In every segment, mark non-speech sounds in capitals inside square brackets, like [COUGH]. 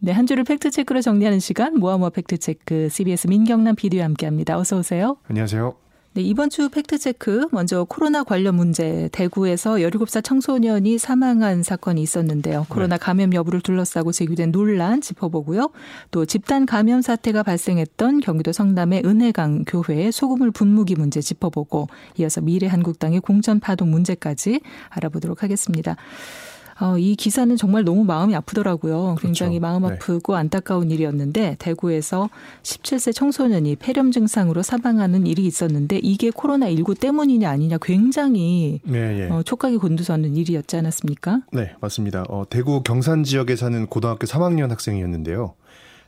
네, 한 주를 팩트체크로 정리하는 시간 모아모아 팩트체크 CBS 민경남 PD와 함께합니다. 어서 오세요. 안녕하세요. 네, 이번 주 팩트체크 먼저 코로나 관련 문제 대구에서 17살 청소년이 사망한 사건이 있었는데요. 코로나 네. 감염 여부를 둘러싸고 제기된 논란 짚어보고요. 또 집단 감염 사태가 발생했던 경기도 성남의 은혜강 교회의 소금물 분무기 문제 짚어보고 이어서 미래한국당의 공천 파동 문제까지 알아보도록 하겠습니다. 어, 이 기사는 정말 너무 마음이 아프더라고요. 굉장히 그렇죠. 마음 네. 아프고 네. 안타까운 일이었는데 대구에서 17세 청소년이 폐렴 증상으로 사망하는 일이 있었는데 이게 코로나 19 때문이냐 아니냐 굉장히 네, 네. 어, 촉각이 곤두서는 일이었지 않았습니까? 네, 맞습니다. 어, 대구 경산 지역에 사는 고등학교 3학년 학생이었는데요.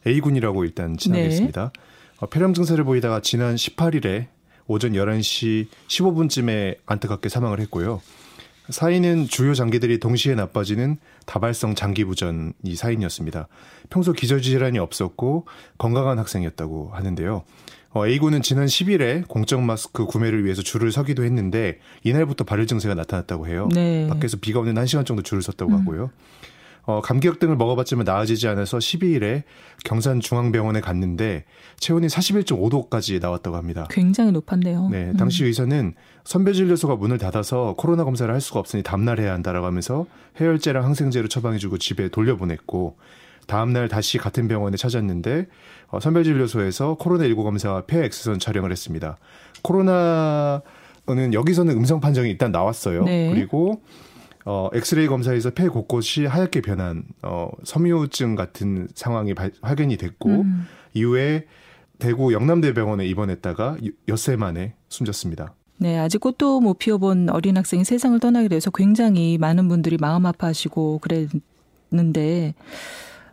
A군이라고 일단 지나겠습니다. 네. 어, 폐렴 증세를 보이다가 지난 18일에 오전 11시 15분쯤에 안타깝게 사망을 했고요. 사인은 주요 장기들이 동시에 나빠지는 다발성 장기 부전이 사인이었습니다. 평소 기저질환이 없었고 건강한 학생이었다고 하는데요. 어, A군은 지난 10일에 공적 마스크 구매를 위해서 줄을 서기도 했는데 이날부터 발열 증세가 나타났다고 해요. 네. 밖에서 비가 오는 1시간 정도 줄을 섰다고 음. 하고요. 어, 감기약 등을 먹어봤지만 나아지지 않아서 12일에 경산중앙병원에 갔는데 체온이 41.5도까지 나왔다고 합니다. 굉장히 높았네요. 네, 당시 음. 의사는 선별진료소가 문을 닫아서 코로나 검사를 할 수가 없으니 다음날 해야 한다라고 하면서 해열제랑 항생제를 처방해주고 집에 돌려보냈고 다음날 다시 같은 병원에 찾았는데 어, 선별진료소에서 코로나19 검사와 폐 엑스선 촬영을 했습니다. 코로나는 여기서는 음성 판정이 일단 나왔어요. 네. 그리고 어, 엑스레이 검사에서 폐 곳곳이 하얗게 변한 어, 섬유증 같은 상황이 발, 확인이 됐고 음. 이후에 대구 영남대병원에 입원했다가 엿새 만에 숨졌습니다. 네, 아직 꽃도 못 피워본 어린 학생이 세상을 떠나게 돼서 굉장히 많은 분들이 마음 아파하시고 그랬는데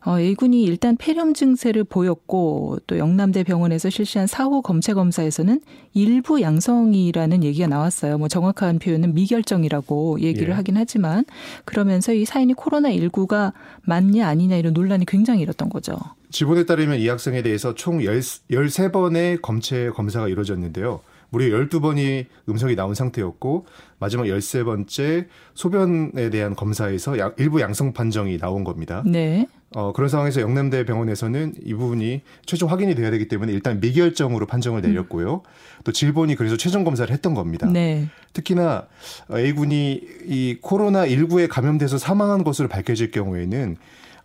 어, A군이 일단 폐렴 증세를 보였고 또 영남대 병원에서 실시한 사후 검체 검사에서는 일부 양성이라는 얘기가 나왔어요. 뭐 정확한 표현은 미결정이라고 얘기를 예. 하긴 하지만 그러면서 이 사인이 코로나 19가 맞냐 아니냐 이런 논란이 굉장히 일었던 거죠. 지본에 따르면 이 학생에 대해서 총 13번의 검체 검사가 이루어졌는데요. 무려 12번이 음성이 나온 상태였고 마지막 13번째 소변에 대한 검사에서 일부 양성 판정이 나온 겁니다. 네. 어, 그런 상황에서 영남대 병원에서는 이 부분이 최종 확인이 돼야 되기 때문에 일단 미결정으로 판정을 내렸고요. 음. 또 질본이 그래서 최종 검사를 했던 겁니다. 네. 특히나 A군이 이 코로나 19에 감염돼서 사망한 것으로 밝혀질 경우에는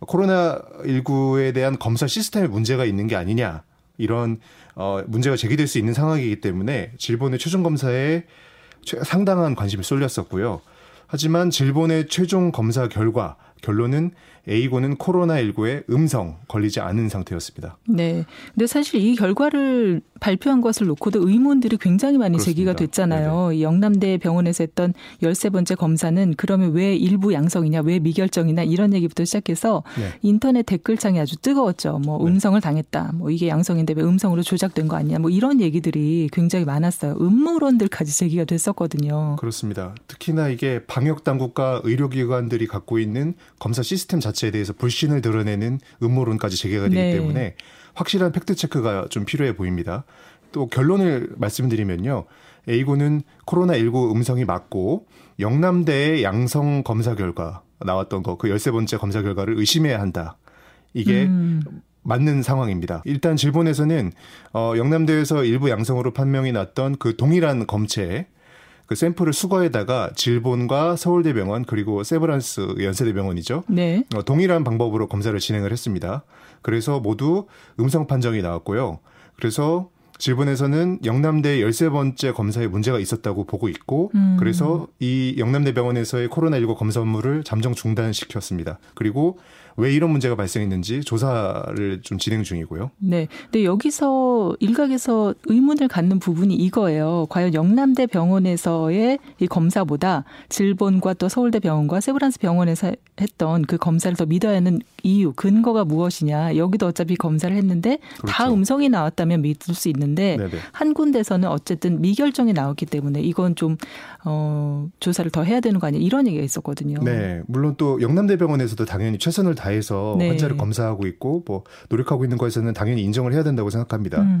코로나 19에 대한 검사 시스템에 문제가 있는 게 아니냐 이런 어, 문제가 제기될 수 있는 상황이기 때문에 질본의 최종 검사에 상당한 관심이 쏠렸었고요. 하지만 질본의 최종 검사 결과 결론은 A군은 코로나19에 음성 걸리지 않은 상태였습니다. 네. 근데 사실 이 결과를 발표한 것을 놓고도 의문들이 굉장히 많이 그렇습니다. 제기가 됐잖아요. 네네. 영남대 병원에서 했던 13번째 검사는 그러면 왜 일부 양성이냐, 왜 미결정이냐 이런 얘기부터 시작해서 네. 인터넷 댓글창이 아주 뜨거웠죠. 뭐 네. 음성을 당했다. 뭐 이게 양성인데 왜 음성으로 조작된 거 아니냐. 뭐 이런 얘기들이 굉장히 많았어요. 음모론들까지 제기가 됐었거든요. 그렇습니다. 특히나 이게 방역 당국과 의료기관들이 갖고 있는 검사 시스템 자체 에 대해서 불신을 드러내는 음모론까지 제기가 되기 네. 때문에 확실한 팩트 체크가 좀 필요해 보입니다. 또 결론을 말씀드리면요. A군은 코로나19 음성이 맞고 영남대의 양성 검사 결과 나왔던 거 그 열세 번째 검사 결과를 의심해야 한다. 이게 음. 맞는 상황입니다. 일단 질본에서는 어 영남대에서 일부 양성으로 판명이 났던 그 동일한 검체 그 샘플을 수거에다가 질본과 서울대병원 그리고 세브란스 연세대병원이죠. 네. 어, 동일한 방법으로 검사를 진행을 했습니다. 그래서 모두 음성 판정이 나왔고요. 그래서 질본에서는 영남대 13번째 검사에 문제가 있었다고 보고 있고 음. 그래서 이 영남대 병원에서의 코로나19 검사 업무를 잠정 중단시켰습니다. 그리고 왜 이런 문제가 발생했는지 조사를 좀 진행 중이고요. 네. 근데 여기서 일각에서 의문을 갖는 부분이 이거예요. 과연 영남대 병원에서의 이 검사보다 질본과 또 서울대 병원과 세브란스 병원에서 했던 그 검사를 더 믿어야 하는 이유, 근거가 무엇이냐. 여기도 어차피 검사를 했는데 그렇죠. 다 음성이 나왔다면 믿을 수 있는데 네네. 한 군데서는 어쨌든 미결정이 나왔기 때문에 이건 좀 어, 조사를 더 해야 되는 거 아니야. 이런 얘기가 있었거든요. 네. 물론 또 영남대 병원에서도 당연히 최선을 다해서 네. 환자를 검사하고 있고 뭐 노력하고 있는 것에서는 당연히 인정을 해야 된다고 생각합니다. 음.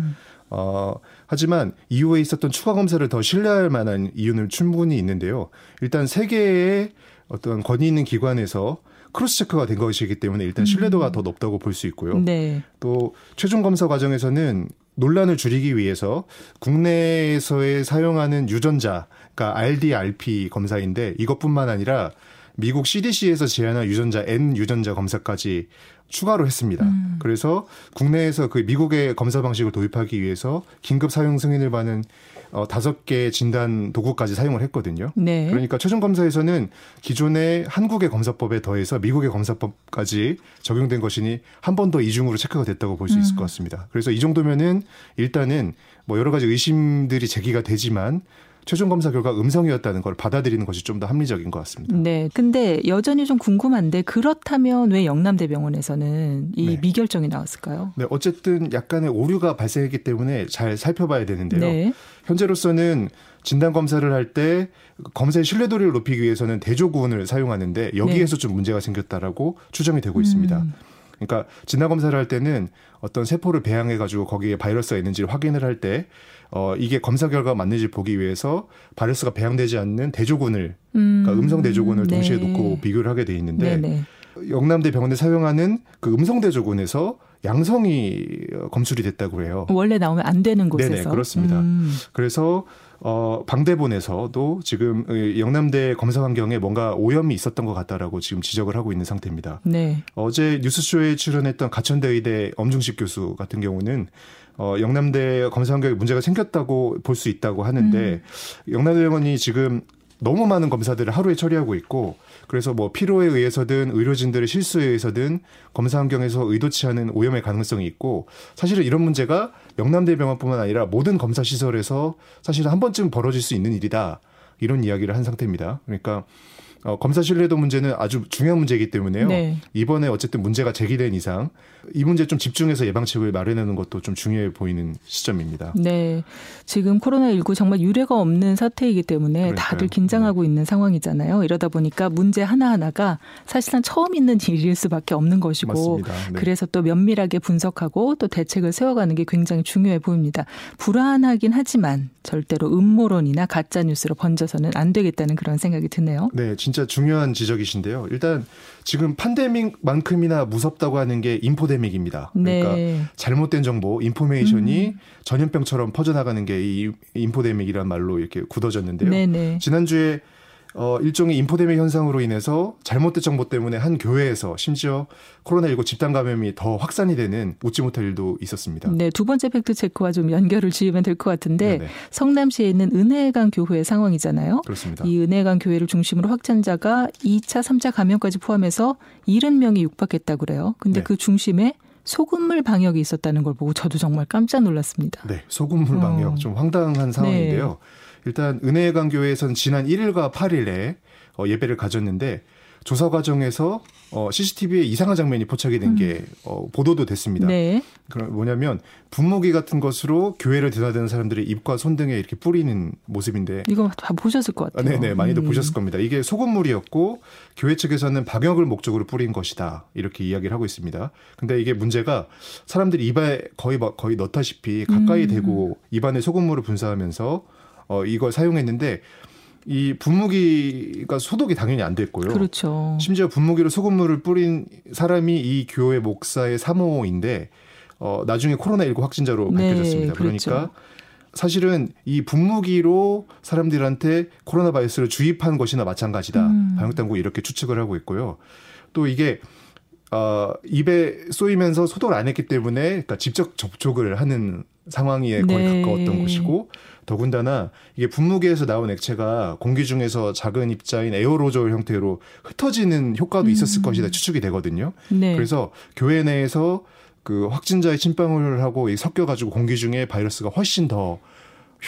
어, 하지만 이후에 있었던 추가 검사를 더 신뢰할 만한 이유는 충분히 있는데요. 일단 세계의 어떤 권위 있는 기관에서 크로스 체크가 된 것이기 때문에 일단 신뢰도가 음. 더 높다고 볼 수 있고요. 네. 또 최종 검사 과정에서는 논란을 줄이기 위해서 국내에서의 사용하는 유전자, 그러니까 RD, RP 검사인데 이것뿐만 아니라 미국 CDC에서 제안한 유전자 N 유전자 검사까지 추가로 했습니다. 음. 그래서 국내에서 그 미국의 검사 방식을 도입하기 위해서 긴급 사용 승인을 받은 어, 다섯 개 진단 도구까지 사용을 했거든요. 네. 그러니까 최종 검사에서는 기존의 한국의 검사법에 더해서 미국의 검사법까지 적용된 것이니 한 번 더 이중으로 체크가 됐다고 볼수 있을 음. 것 같습니다. 그래서 이 정도면은 일단은 뭐 여러 가지 의심들이 제기가 되지만 최종 검사 결과 음성이었다는 걸 받아들이는 것이 좀 더 합리적인 것 같습니다. 네. 근데 여전히 좀 궁금한데 그렇다면 왜 영남대병원에서는 이 네. 미결정이 나왔을까요? 네. 어쨌든 약간의 오류가 발생했기 때문에 잘 살펴봐야 되는데요. 네. 현재로서는 진단 검사를 할 때 검사의 신뢰도를 높이기 위해서는 대조군을 사용하는데 여기에서 네. 좀 문제가 생겼다라고 추정이 되고 있습니다. 음. 그러니까 진단 검사를 할 때는 어떤 세포를 배양해 가지고 거기에 바이러스가 있는지를 확인을 할 때 어, 이게 검사 결과가 맞는지 보기 위해서 바이러스가 배양되지 않는 대조군을, 음. 그러니까 음성 대조군을 네. 동시에 놓고 비교를 하게 돼 있는데 네네. 영남대 병원에 사용하는 그 음성 대조군에서 양성이 검출이 됐다고 해요. 원래 나오면 안 되는 곳에서. 네네 그렇습니다. 음. 그래서 어, 방대본에서도 지금 영남대 검사 환경에 뭔가 오염이 있었던 것 같다라고 지금 지적을 하고 있는 상태입니다. 네. 어제 뉴스쇼에 출연했던 가천대 의대 엄중식 교수 같은 경우는 어, 영남대 검사 환경에 문제가 생겼다고 볼 수 있다고 하는데 음. 영남대 병원이 지금 너무 많은 검사들을 하루에 처리하고 있고 그래서 뭐 피로에 의해서든 의료진들의 실수에 의해서든 검사 환경에서 의도치 않은 오염의 가능성이 있고 사실은 이런 문제가 영남대병원뿐만 아니라 모든 검사 시설에서 사실은 한 번쯤 벌어질 수 있는 일이다. 이런 이야기를 한 상태입니다. 그러니까 어, 검사 신뢰도 문제는 아주 중요한 문제이기 때문에요. 네. 이번에 어쨌든 문제가 제기된 이상 이 문제 좀 집중해서 예방책을 마련하는 것도 좀 중요해 보이는 시점입니다. 네. 지금 코로나19 정말 유례가 없는 사태이기 때문에 그러니까요. 다들 긴장하고 네. 있는 상황이잖아요. 이러다 보니까 문제 하나하나가 사실상 처음 있는 일일 수밖에 없는 것이고 네. 그래서 또 면밀하게 분석하고 또 대책을 세워가는 게 굉장히 중요해 보입니다. 불안하긴 하지만 절대로 음모론이나 가짜 뉴스로 번져서는 안 되겠다는 그런 생각이 드네요. 네, 진짜 중요한 지적이신데요. 일단 지금 판데믹만큼이나 무섭다고 하는 게 인포데믹입니다. 그러니까 네. 잘못된 정보, 인포메이션이 음. 전염병처럼 퍼져나가는 게 이 인포데믹이란 말로 이렇게 굳어졌는데요. 네네. 지난주에 어, 일종의 인포데믹 현상으로 인해서 잘못된 정보 때문에 한 교회에서 심지어 코로나19 집단 감염이 더 확산이 되는 웃지 못할 일도 있었습니다. 네, 두 번째 팩트 체크와 좀 연결을 지으면 될 것 같은데 네네. 성남시에 있는 은혜강 교회 상황이잖아요. 그렇습니다. 이 은혜강 교회를 중심으로 확진자가 2차, 3차 감염까지 포함해서 70명이 육박했다고 그래요. 근데 네. 그 중심에 소금물 방역이 있었다는 걸 보고 저도 정말 깜짝 놀랐습니다. 네, 소금물 방역 어. 좀 황당한 상황인데요. 네. 일단 은혜강 교회에서는 지난 1일과 8일에 어, 예배를 가졌는데 조사 과정에서 어, CCTV에 이상한 장면이 포착이 된게 음. 어, 보도도 됐습니다. 네. 그럼 뭐냐면 분무기 같은 것으로 교회를 드나드는 사람들의 입과 손 등에 이렇게 뿌리는 모습인데 이거 다 보셨을 것 같아요. 아, 네네 많이들 음. 보셨을 겁니다. 이게 소금물이었고 교회 측에서는 방역을 목적으로 뿌린 것이다 이렇게 이야기를 하고 있습니다. 근데 이게 문제가 사람들이 입에 거의 거의 넣다시피 가까이 음. 대고 입안에 소금물을 분사하면서 어, 이걸 사용했는데 이 분무기가 소독이 당연히 안 됐고요. 그렇죠. 심지어 분무기로 소금물을 뿌린 사람이 이 교회 목사의 사모인데 어, 나중에 코로나19 확진자로 네, 밝혀졌습니다. 그렇죠. 그러니까 사실은 이 분무기로 사람들한테 코로나 바이러스를 주입한 것이나 마찬가지다. 음. 방역당국이 이렇게 추측을 하고 있고요. 또 이게 어, 입에 쏘이면서 소독을 안 했기 때문에 그러니까 직접 접촉을 하는 상황에 거의 네. 가까웠던 것이고 더군다나 이게 분무기에서 나온 액체가 공기 중에서 작은 입자인 에어로졸 형태로 흩어지는 효과도 있었을 음. 것이다 추측이 되거든요. 네. 그래서 교회 내에서 그 확진자의 침방울 하고 섞여가지고 공기 중에 바이러스가 훨씬 더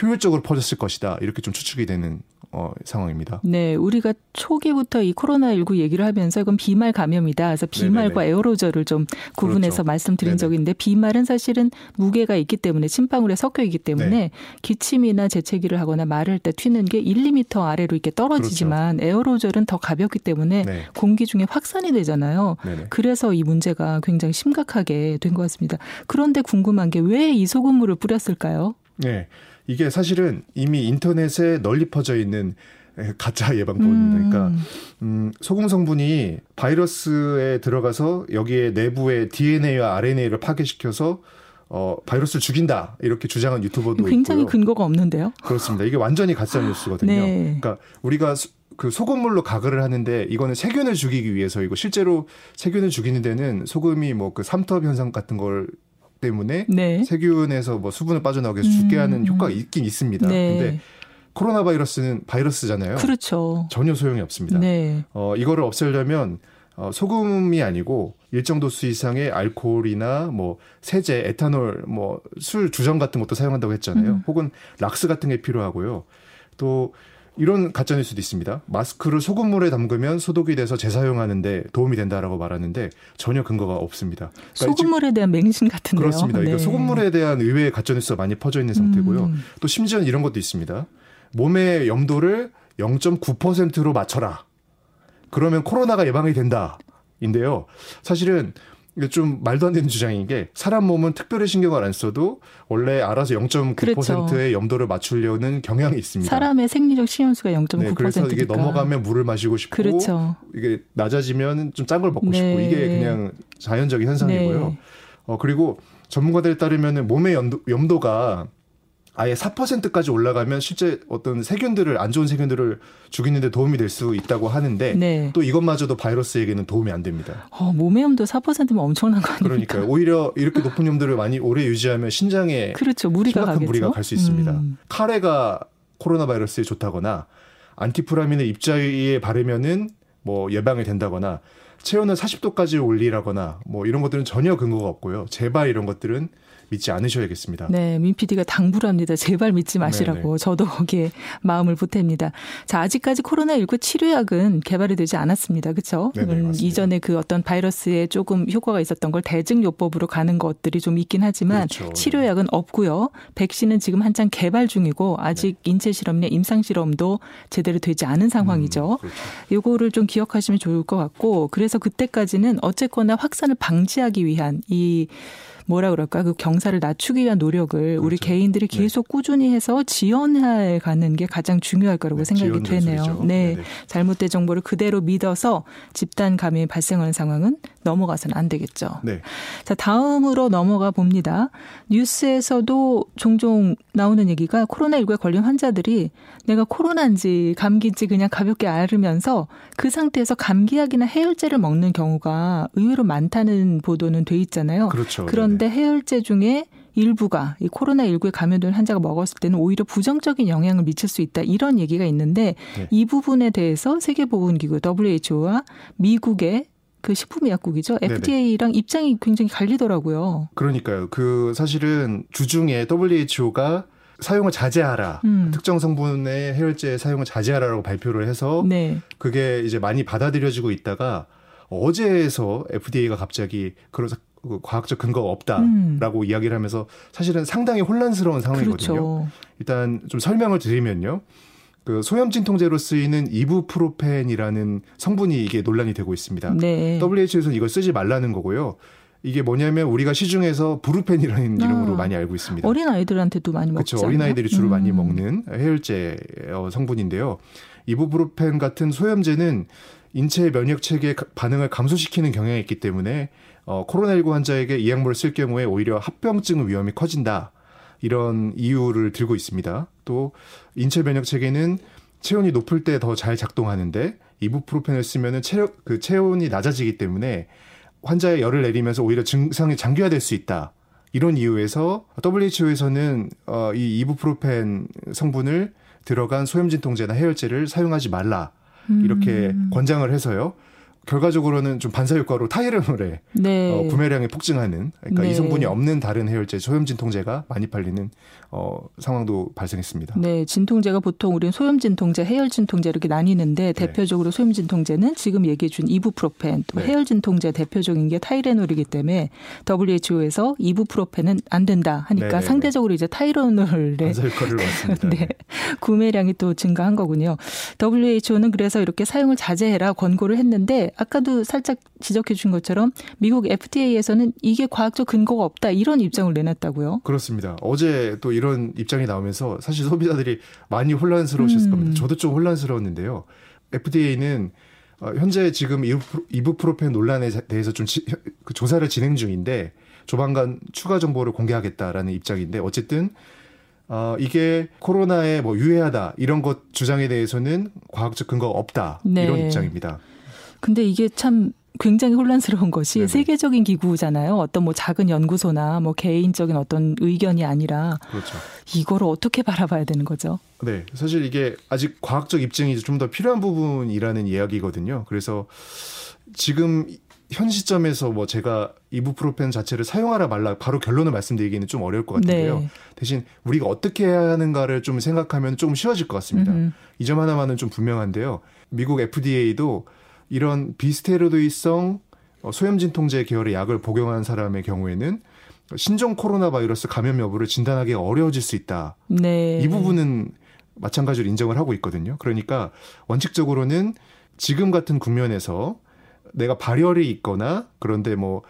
효율적으로 퍼졌을 것이다. 이렇게 좀 추측이 되는 어, 상황입니다. 네, 우리가 초기부터 이 코로나19 얘기를 하면서 이건 비말 감염이다. 그래서 비말과 네네네. 에어로졸을 좀 구분해서 그렇죠. 말씀드린 네네. 적이 있는데 비말은 사실은 무게가 있기 때문에 침방울에 섞여 있기 때문에 네. 기침이나 재채기를 하거나 말할 때 튀는 게 1, 2미터 아래로 이렇게 떨어지지만 그렇죠. 에어로졸은 더 가볍기 때문에 네. 공기 중에 확산이 되잖아요. 네네. 그래서 이 문제가 굉장히 심각하게 된 것 같습니다. 그런데 궁금한 게 왜 이 소금물을 뿌렸을까요? 네. 이게 사실은 이미 인터넷에 널리 퍼져 있는 예, 가짜 예방법입니다. 그러니까 음. 음, 소금 성분이 바이러스에 들어가서 여기에 내부의 DNA와 RNA를 파괴시켜서 어, 바이러스를 죽인다 이렇게 주장한 유튜버도 굉장히 있고요. 근거가 없는데요. 그렇습니다. 이게 완전히 가짜 뉴스거든요. 네. 그러니까 우리가 그 소금물로 가글을 하는데 이거는 세균을 죽이기 위해서 이거 실제로 세균을 죽이는 데는 소금이 뭐 그 삼투압 현상 같은 걸 때문에 네. 세균에서 뭐 수분을 빠져나오게 해서 죽게 하는 음. 효과가 있긴 있습니다. 네. 근데 코로나 바이러스는 바이러스잖아요. 그렇죠. 전혀 소용이 없습니다. 네. 어, 이거를 없애려면 어, 소금이 아니고 일정 도수 이상의 알코올이나 뭐 세제, 에탄올, 뭐 술 주정 같은 것도 사용한다고 했잖아요. 음. 혹은 락스 같은 게 필요하고요. 또 이런 가짜뉴스도 있습니다. 마스크를 소금물에 담그면 소독이 돼서 재사용하는데 도움이 된다라고 말하는데 전혀 근거가 없습니다. 그러니까 소금물에 대한 맹신 같은데요. 그렇습니다. 네. 그러니까 소금물에 대한 의외의 가짜뉴스가 많이 퍼져 있는 상태고요. 음. 또 심지어는 이런 것도 있습니다. 몸의 염도를 0.9%로 맞춰라. 그러면 코로나가 예방이 된다. 인데요. 사실은 이게 좀 말도 안 되는 주장인 게 사람 몸은 특별히 신경을 안 써도 원래 알아서 0.9%의 그렇죠. 염도를 맞추려는 경향이 있습니다. 사람의 생리적 시험수가 0.9%니까. 네, 그래서 이게 넘어가면 물을 마시고 싶고 그렇죠. 이게 낮아지면 좀 짠 걸 먹고 네. 싶고 이게 그냥 자연적인 현상이고요. 네. 어 그리고 전문가들에 따르면 몸의 염도, 염도가 아예 4%까지 올라가면 실제 어떤 세균들을 안 좋은 세균들을 죽이는데 도움이 될 수 있다고 하는데 네. 또 이것마저도 바이러스에게는 도움이 안 됩니다. 어, 몸의 염도 4%면 엄청난 거 아닙니까? 그러니까요. 오히려 이렇게 높은 염도를 많이 오래 유지하면 신장에 그렇죠. 무리가 심각한 가겠죠? 무리가 갈 수 있습니다. 음. 카레가 코로나 바이러스에 좋다거나 안티프라민을 입자위에 바르면은 뭐 예방이 된다거나 체온을 40도까지 올리라거나 뭐 이런 것들은 전혀 근거가 없고요. 제발 이런 것들은 믿지 않으셔야겠습니다. 네, 민 PD가 당부를 합니다. 제발 믿지 마시라고. 네네. 저도 거기에 마음을 보탭니다. 자, 아직까지 코로나19 치료약은 개발이 되지 않았습니다. 그렇죠? 음, 이전에 그 어떤 바이러스에 조금 효과가 있었던 걸 대증요법으로 가는 것들이 좀 있긴 하지만 그렇죠. 치료약은 없고요. 백신은 지금 한창 개발 중이고 아직 네. 인체 실험이나 임상 실험도 제대로 되지 않은 상황이죠. 음, 그렇죠. 요거를 좀 기억하시면 좋을 것 같고 그래서 그때까지는 어쨌거나 확산을 방지하기 위한 이 뭐라 그럴까 그 경사를 낮추기 위한 노력을 그렇죠. 우리 개인들이 네. 계속 네. 꾸준히 해서 지원해 가는 게 가장 중요할 거라고 네, 생각이 되네요. 네. 네. 잘못된 정보를 그대로 믿어서 집단 감염이 발생하는 상황은 넘어가서는 안 되겠죠. 네. 자, 다음으로 넘어가 봅니다. 뉴스에서도 종종 나오는 얘기가 코로나19에 걸린 환자들이 내가 코로나인지 감기인지 그냥 가볍게 앓으면서 그 상태에서 감기약이나 해열제를 먹는 경우가 의외로 많다는 보도는 돼 있잖아요. 그렇죠. 그런데 네네. 해열제 중에 일부가 이 코로나19에 감염된 환자가 먹었을 때는 오히려 부정적인 영향을 미칠 수 있다. 이런 얘기가 있는데 네. 이 부분에 대해서 세계보건기구 WHO와 미국의 그 식품의약국이죠. FDA랑 네네. 입장이 굉장히 갈리더라고요. 그러니까요. 그 사실은 주중에 WHO가 사용을 자제하라. 음. 특정 성분의 해열제 사용을 자제하라라고 발표를 해서 네. 그게 이제 많이 받아들여지고 있다가 어제에서 FDA가 갑자기 그래서 그 과학적 근거가 없다라고 음. 이야기를 하면서 사실은 상당히 혼란스러운 상황이거든요. 그렇죠. 일단 좀 설명을 드리면요. 그 소염 진통제로 쓰이는 이부프로펜이라는 성분이 이게 논란이 되고 있습니다. 네. WHO에서는 이걸 쓰지 말라는 거고요. 이게 뭐냐면 우리가 시중에서 부르펜이라는 아, 이름으로 많이 알고 있습니다. 어린 아이들한테도 많이 먹죠. 그렇죠. 어린 아이들이 주로 음. 많이 먹는 해열제 어, 성분인데요. 이부프로펜 같은 소염제는 인체 면역 체계 반응을 감소시키는 경향이 있기 때문에 어, 코로나19 환자에게 이 약물을 쓸 경우에 오히려 합병증 위험이 커진다. 이런 이유를 들고 있습니다. 또 인체 면역 체계는 체온이 높을 때 더 잘 작동하는데 이부프로펜을 쓰면은 체력 그 체온이 낮아지기 때문에 환자의 열을 내리면서 오히려 증상이 장기화될 수 있다. 이런 이유에서 WHO에서는 어, 이 이부프로펜 성분을 들어간 소염 진통제나 해열제를 사용하지 말라. 이렇게 음. 권장을 해서요. 결과적으로는 좀 반사 효과로 타이레놀에 네. 어, 구매량이 폭증하는 그러니까 네. 이 성분이 없는 다른 해열제 소염 진통제가 많이 팔리는 어, 상황도 발생했습니다. 네, 진통제가 보통 우리는 소염 진통제, 해열 진통제 이렇게 나뉘는데 네. 대표적으로 소염 진통제는 지금 얘기해 준 이부프로펜, 또 네. 해열 진통제 대표적인 게 타이레놀이기 때문에 WHO에서 이부프로펜은 안 된다 하니까. 네, 네. 상대적으로 이제 타이레놀의 반사 효과를 맞습니다. [LAUGHS] 네, 구매량이 또 증가한 거군요. WHO는 그래서 이렇게 사용을 자제해라 권고를 했는데 아까도 살짝 지적해 주신 것처럼 미국 FDA에서는 이게 과학적 근거가 없다 이런 입장을 내놨다고요. 그렇습니다. 어제 또 이런 입장이 나오면서 사실 소비자들이 많이 혼란스러우셨을 음. 겁니다. 저도 좀 혼란스러웠는데요. FDA는 어, 현재 지금 이부프로펜 논란에 대해서 좀 지, 그 조사를 진행 중인데 조만간 추가 정보를 공개하겠다라는 입장인데 어쨌든 어, 이게 코로나에 뭐 유해하다 이런 것 주장에 대해서는 과학적 근거가 없다 네. 이런 입장입니다. 근데 이게 참 굉장히 혼란스러운 것이 네네. 세계적인 기구잖아요. 어떤 뭐 작은 연구소나 뭐 개인적인 어떤 의견이 아니라 그렇죠. 이거를 어떻게 바라봐야 되는 거죠? 네, 사실 이게 아직 과학적 입증이 좀 더 필요한 부분이라는 이야기거든요. 그래서 지금 현 시점에서 뭐 제가 이부프로펜 자체를 사용하라 말라 바로 결론을 말씀드리기는 좀 어려울 것 같은데요. 네. 대신 우리가 어떻게 해야 하는가를 좀 생각하면 좀 쉬워질 것 같습니다. 이 점 하나만은 좀 분명한데요. 미국 FDA도 이런 비스테로이드성 어, 소염 진통제 계열의 약을 복용한 사람의 경우에는 신종 코로나 바이러스 감염 여부를 진단하기 어려워질 수 있다. 네. 이 부분은 마찬가지로 인정을 하고 있거든요. 그러니까 원칙적으로는 지금 같은 국면에서 내가 발열이 있거나 그런데 뭐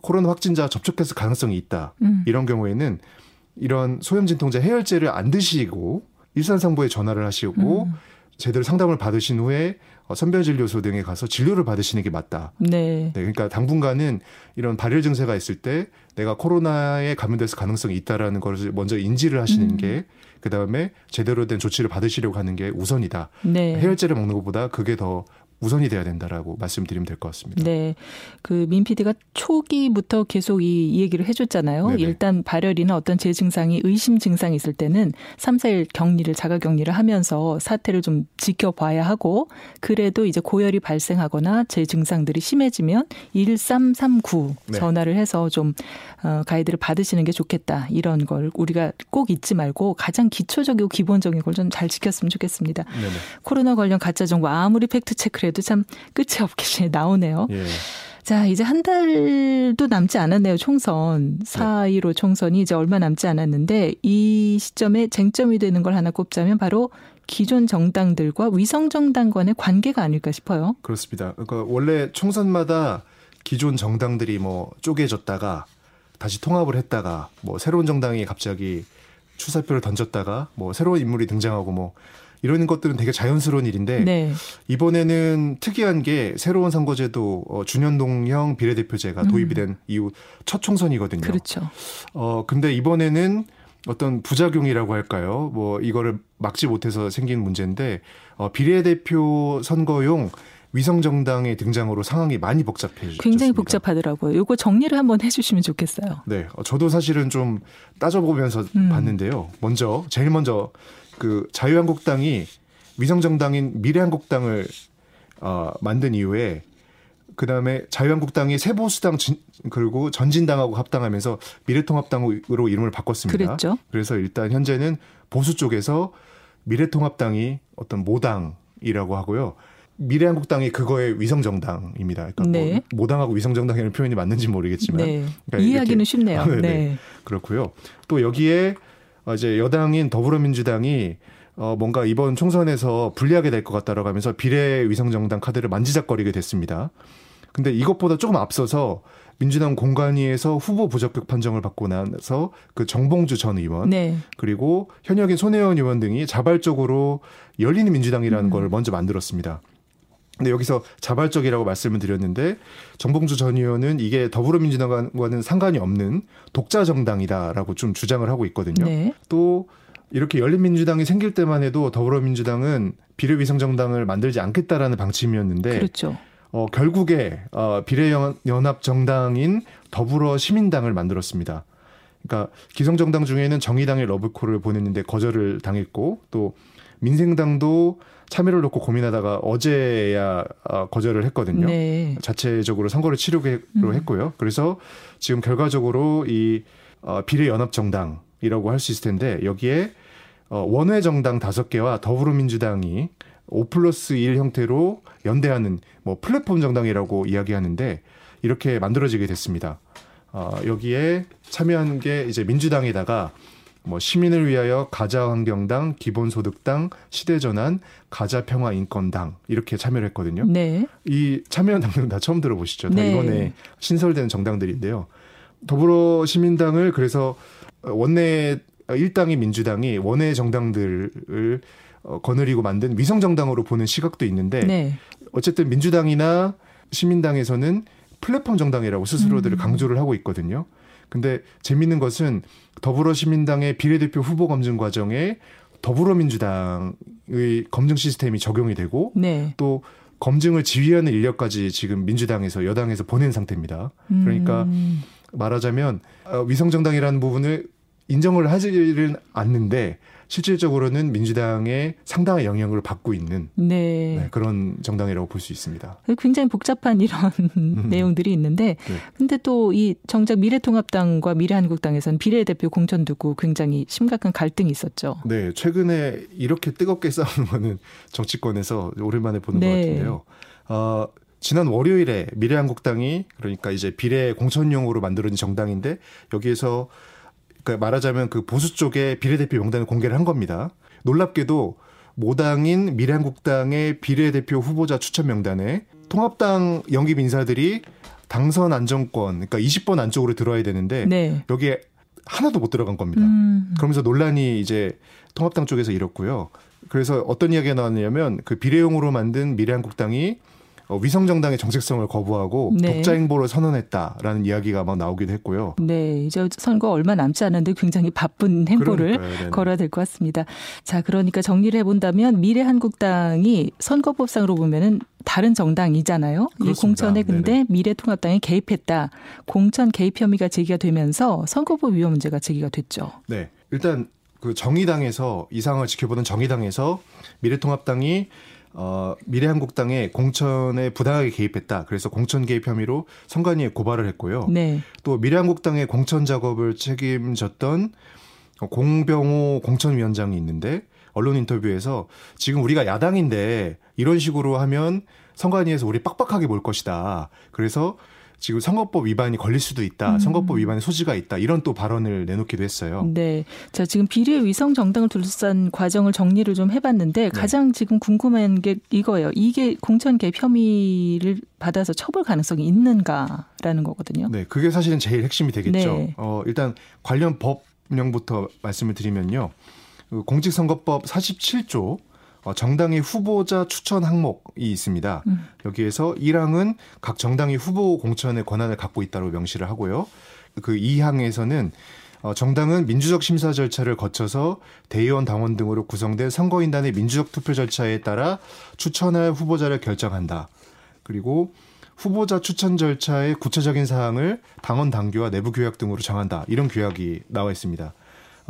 코로나 확진자 접촉했을 가능성이 있다. 음. 이런 경우에는 이런 소염 진통제 해열제를 안 드시고 일산상부에 전화를 하시고 음. 제대로 상담을 받으신 후에 어, 선별진료소 등에 가서 진료를 받으시는 게 맞다. 네. 네. 그러니까 당분간은 이런 발열 증세가 있을 때 내가 코로나에 감염될 가능성이 있다라는 것을 먼저 인지를 하시는 음. 게 그다음에 제대로 된 조치를 받으시려고 하는 게 우선이다. 네. 해열제를 먹는 것보다 그게 더 우선이 돼야 된다라고 말씀드리면 될 것 같습니다. 네. 그민 PD가 초기부터 계속 이, 이 얘기를 해줬잖아요. 네네. 일단 발열이나 어떤 재증상이 의심 증상이 있을 때는 3, 4일 격리를 자가 격리를 하면서 사태를 좀 지켜봐야 하고 그래도 이제 고열이 발생하거나 재증상들이 심해지면 1339 네. 전화를 해서 좀 어, 가이드를 받으시는 게 좋겠다. 이런 걸 우리가 꼭 잊지 말고 가장 기초적이고 기본적인 걸 좀 잘 지켰으면 좋겠습니다. 네네. 코로나 관련 가짜 정보 아무리 팩트 체크를 해도 참 끝이 없게 [LAUGHS] 나오네요. 예. 자, 이제 한 달도 남지 않았네요. 총선. 4.15 총선이 이제 얼마 남지 않았는데 이 시점에 쟁점이 되는 걸 하나 꼽자면 바로 기존 정당들과 위성 정당 간의 관계가 아닐까 싶어요. 그렇습니다. 그러니까 원래 총선마다 기존 정당들이 뭐 쪼개졌다가 다시 통합을 했다가 뭐 새로운 정당이 갑자기 추사표를 던졌다가 뭐 새로운 인물이 등장하고 뭐 이런 것들은 되게 자연스러운 일인데 네. 이번에는 특이한 게 새로운 선거제도 어, 준연동형 비례대표제가 음. 도입이 된 이후 첫 총선이거든요. 그렇죠. 어 근데 이번에는 어떤 부작용이라고 할까요? 뭐 이거를 막지 못해서 생긴 문제인데 어 비례대표 선거용 위성 정당의 등장으로 상황이 많이 복잡해졌습니다. 굉장히 복잡하더라고요. 이거 정리를 한번 해주시면 좋겠어요. 네, 어, 저도 사실은 좀 따져보면서 음. 봤는데요. 먼저 제일 먼저 그 자유한국당이 위성 정당인 미래한국당을 어, 만든 이후에 그 다음에 자유한국당이 새보수당 진, 그리고 전진당하고 합당하면서 미래통합당으로 이름을 바꿨습니다. 그랬죠. 그래서 일단 현재는 보수 쪽에서 미래통합당이 어떤 모당이라고 하고요. 미래한국당이 그거의 위성정당입니다. 그러니까 뭐 네. 뭐 모당하고 위성정당이라는 표현이 맞는지 모르겠지만 네. 그러니까 이해하기는 쉽네요. [LAUGHS] 네, 네. 그렇고요. 또 여기에 이제 여당인 더불어민주당이 어 뭔가 이번 총선에서 불리하게 될 것 같다라고 하면서 비례 위성정당 카드를 만지작거리게 됐습니다. 근데 이것보다 조금 앞서서 민주당 공관위에서 후보 부적격 판정을 받고 나서 그 정봉주 전 의원 네. 그리고 현역인 손혜원 의원 등이 자발적으로 열리는 민주당이라는 음. 걸 먼저 만들었습니다. 근데 여기서 자발적이라고 말씀을 드렸는데 정봉주 전 의원은 이게 더불어민주당과는 상관이 없는 독자 정당이다라고 좀 주장을 하고 있거든요. 네. 또 이렇게 열린민주당이 생길 때만 해도 더불어민주당은 비례위성 정당을 만들지 않겠다라는 방침이었는데 그렇죠. 어, 결국에 어, 비례연합 정당인 더불어 시민당을 만들었습니다. 그러니까 기성 정당 중에는 정의당의 러브콜을 보냈는데 거절을 당했고 또 민생당도 참여를 놓고 고민하다가 어제야 어, 거절을 했거든요. 네. 자체적으로 선거를 치르기로 음. 했고요. 그래서 지금 결과적으로 이 어, 비례연합정당이라고 할 수 있을 텐데 여기에 어, 원외정당 다섯 개와 더불어민주당이 5 플러스 1 형태로 연대하는 뭐 플랫폼 정당이라고 이야기하는데 이렇게 만들어지게 됐습니다. 어, 여기에 참여한 게 이제 민주당에다가 뭐 시민을 위하여 가자 환경당, 기본소득당, 시대전환, 가자 평화 인권당 이렇게 참여를 했거든요. 네. 이 참여한 당들은 다 처음 들어보시죠. 다 네. 이번에 신설된 정당들인데요. 더불어 시민당을 그래서 원내 일당이 민주당이 원내 정당들을 어, 거느리고 만든 위성 정당으로 보는 시각도 있는데 네. 어쨌든 민주당이나 시민당에서는 플랫폼 정당이라고 스스로들 을 음. 강조를 하고 있거든요. 근데 재밌는 것은 더불어시민당의 비례대표 후보 검증 과정에 더불어민주당의 검증 시스템이 적용이 되고 네. 또 검증을 지휘하는 인력까지 지금 민주당에서 여당에서 보낸 상태입니다. 그러니까 음. 말하자면 어, 위성정당이라는 부분을 인정을 하지는 않는데 실질적으로는 민주당의 상당한 영향을 받고 있는 네. 네, 그런 정당이라고 볼 수 있습니다. 굉장히 복잡한 이런 [LAUGHS] 내용들이 있는데, 네. 근데 또 이 정작 미래통합당과 미래한국당에서는 비례대표 공천 두고 굉장히 심각한 갈등이 있었죠. 네, 최근에 이렇게 뜨겁게 [LAUGHS] 싸우는 거는 정치권에서 오랜만에 보는 네. 것 같은데요. 어, 지난 월요일에 미래한국당이 그러니까 이제 비례 공천용으로 만들어진 정당인데 여기에서 그러니까 말하자면 그 보수 쪽에 비례대표 명단을 공개를 한 겁니다. 놀랍게도 모당인 미래한국당의 비례대표 후보자 추천 명단에 통합당 영입 인사들이 당선 안정권, 그러니까 20번 안쪽으로 들어야 되는데 네. 여기에 하나도 못 들어간 겁니다. 음. 그러면서 논란이 이제 통합당 쪽에서 일었고요. 그래서 어떤 이야기가 나왔냐면 그 비례용으로 만든 미래한국당이 어, 위성 정당의 정책성을 거부하고 네. 독자 행보를 선언했다라는 이야기가 막 나오기도 했고요. 네, 이제 선거 얼마 남지 않았는데 굉장히 바쁜 행보를 그러니까요. 네네. 걸어야 될 것 같습니다. 자, 그러니까 정리를 해본다면 미래한국당이 선거법상으로 보면은 다른 정당이잖아요. 이 그렇습니다. 공천에 근데 미래통합당이 개입했다. 공천 개입 혐의가 제기가 되면서 선거법 위반 문제가 제기가 됐죠. 네. 일단 그 정의당에서 이 상황을 지켜보는 정의당에서 미래통합당이 어, 미래한국당의 공천에 부당하게 개입했다. 그래서 공천 개입 혐의로 선관위에 고발을 했고요. 네. 또 미래한국당의 공천 작업을 책임졌던 공병호 공천위원장이 있는데 언론 인터뷰에서 지금 우리가 야당인데 이런 식으로 하면 선관위에서 우리 빡빡하게 볼 것이다. 그래서 지금 선거법 위반이 걸릴 수도 있다. 음. 선거법 위반의 소지가 있다. 이런 또 발언을 내놓기도 했어요. 네. 자, 지금 비례 위성 정당을 둘러싼 과정을 정리를 좀 해봤는데 네. 가장 지금 궁금한 게 이거예요. 이게 공천 개입 혐의를 받아서 처벌 가능성이 있는가라는 거거든요. 네, 그게 사실은 제일 핵심이 되겠죠. 네. 어, 일단 관련 법령부터 말씀을 드리면요. 그 공직선거법 47조 어, 정당의 후보자 추천 항목이 있습니다. 음. 여기에서 1항은 각 정당이 후보 공천의 권한을 갖고 있다고 명시를 하고요. 그 2항에서는 어, 정당은 민주적 심사 절차를 거쳐서 대의원 당원 등으로 구성된 선거인단의 민주적 투표 절차에 따라 추천할 후보자를 결정한다. 그리고 후보자 추천 절차의 구체적인 사항을 당원 당규와 내부 규약 등으로 정한다. 이런 규약이 나와 있습니다.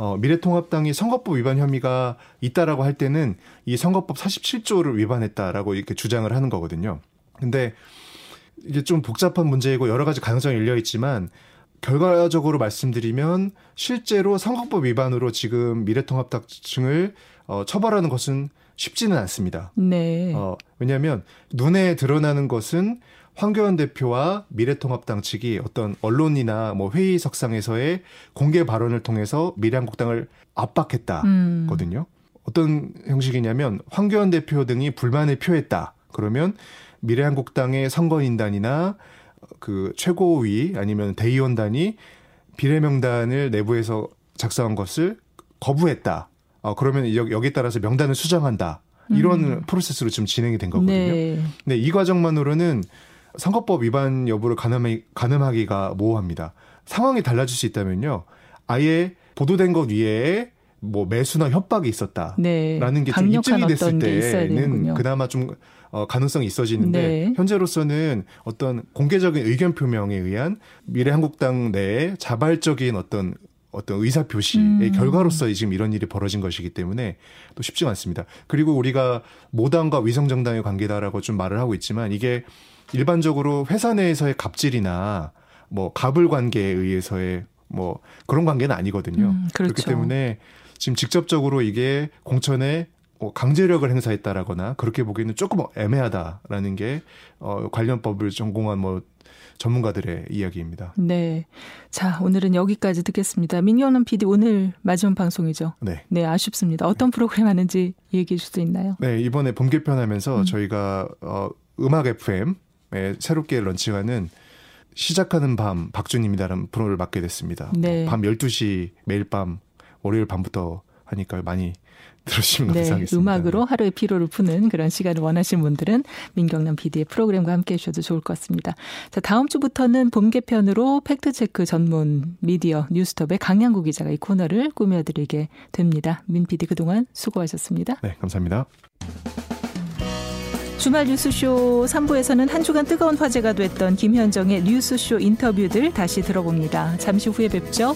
어, 미래통합당이 선거법 위반 혐의가 있다라고 할 때는 이 선거법 47조를 위반했다라고 이렇게 주장을 하는 거거든요. 근데 이게 좀 복잡한 문제이고 여러 가지 가능성이 열려 있지만 결과적으로 말씀드리면 실제로 선거법 위반으로 지금 미래통합당 층을 어, 처벌하는 것은 쉽지는 않습니다. 네. 어, 왜냐하면 눈에 드러나는 것은 황교안 대표와 미래통합당 측이 어떤 언론이나 뭐 회의석상에서의 공개 발언을 통해서 미래한국당을 압박했다거든요. 음. 어떤 형식이냐면 황교안 대표 등이 불만을 표했다. 그러면 미래한국당의 선거인단이나 그 최고위 아니면 대의원단이 비례명단을 내부에서 작성한 것을 거부했다. 어, 그러면 여- 여기에 따라서 명단을 수정한다. 이런 음. 프로세스로 지금 진행이 된 거거든요. 네. 근데 이 과정만으로는 선거법 위반 여부를 가늠하, 가늠하기가 모호합니다. 상황이 달라질 수 있다면요. 아예 보도된 것 위에 뭐 매수나 협박이 있었다. 네. 라는 게좀 강력한 입증이 됐을 때는. 그나마 좀 어, 가능성이 있어지는데 네. 현재로서는 어떤 공개적인 의견 표명에 의한 미래한국당 내에 자발적인 어떤 어떤 의사 표시의 음. 결과로서 지금 이런 일이 벌어진 것이기 때문에 또 쉽지가 않습니다. 그리고 우리가 모당과 위성정당의 관계다라고 좀 말을 하고 있지만 이게 일반적으로 회사 내에서의 갑질이나 뭐 갑을 관계에 의해서의 뭐 그런 관계는 아니거든요. 음, 그렇죠. 그렇기 때문에 지금 직접적으로 이게 공천에 뭐 강제력을 행사했다라거나 그렇게 보기에는 조금 애매하다라는 게 어, 관련법을 전공한 뭐 전문가들의 이야기입니다. 네. 자, 오늘은 여기까지 듣겠습니다. 민경남 PD 오늘 마지막 방송이죠. 네. 네, 아쉽습니다. 어떤 네. 프로그램 하는지 얘기해 줄 수 있나요? 네, 이번에 봄 개편하면서 음. 저희가 어, 음악 FM에 새롭게 런칭하는 시작하는 밤 박준입니다라는 프로를 맡게 됐습니다. 네. 밤 12시 매일 밤 월요일 밤부터 하니까 많이 [LAUGHS] 들으시면 네, 감사하겠습니다. 음악으로 하루의 피로를 푸는 그런 시간을 원하시는 분들은 민경남 PD의 프로그램과 함께 해주셔도 좋을 것 같습니다. 자, 다음 주부터는 봄 개편으로 팩트체크 전문 미디어 뉴스톱의 강양구 기자가 이 코너를 꾸며드리게 됩니다. 민 PD 그동안 수고하셨습니다. 네, 감사합니다. 주말 뉴스쇼 3부에서는 한 주간 뜨거운 화제가 됐던 김현정의 뉴스쇼 인터뷰들 다시 들어봅니다. 잠시 후에 뵙죠.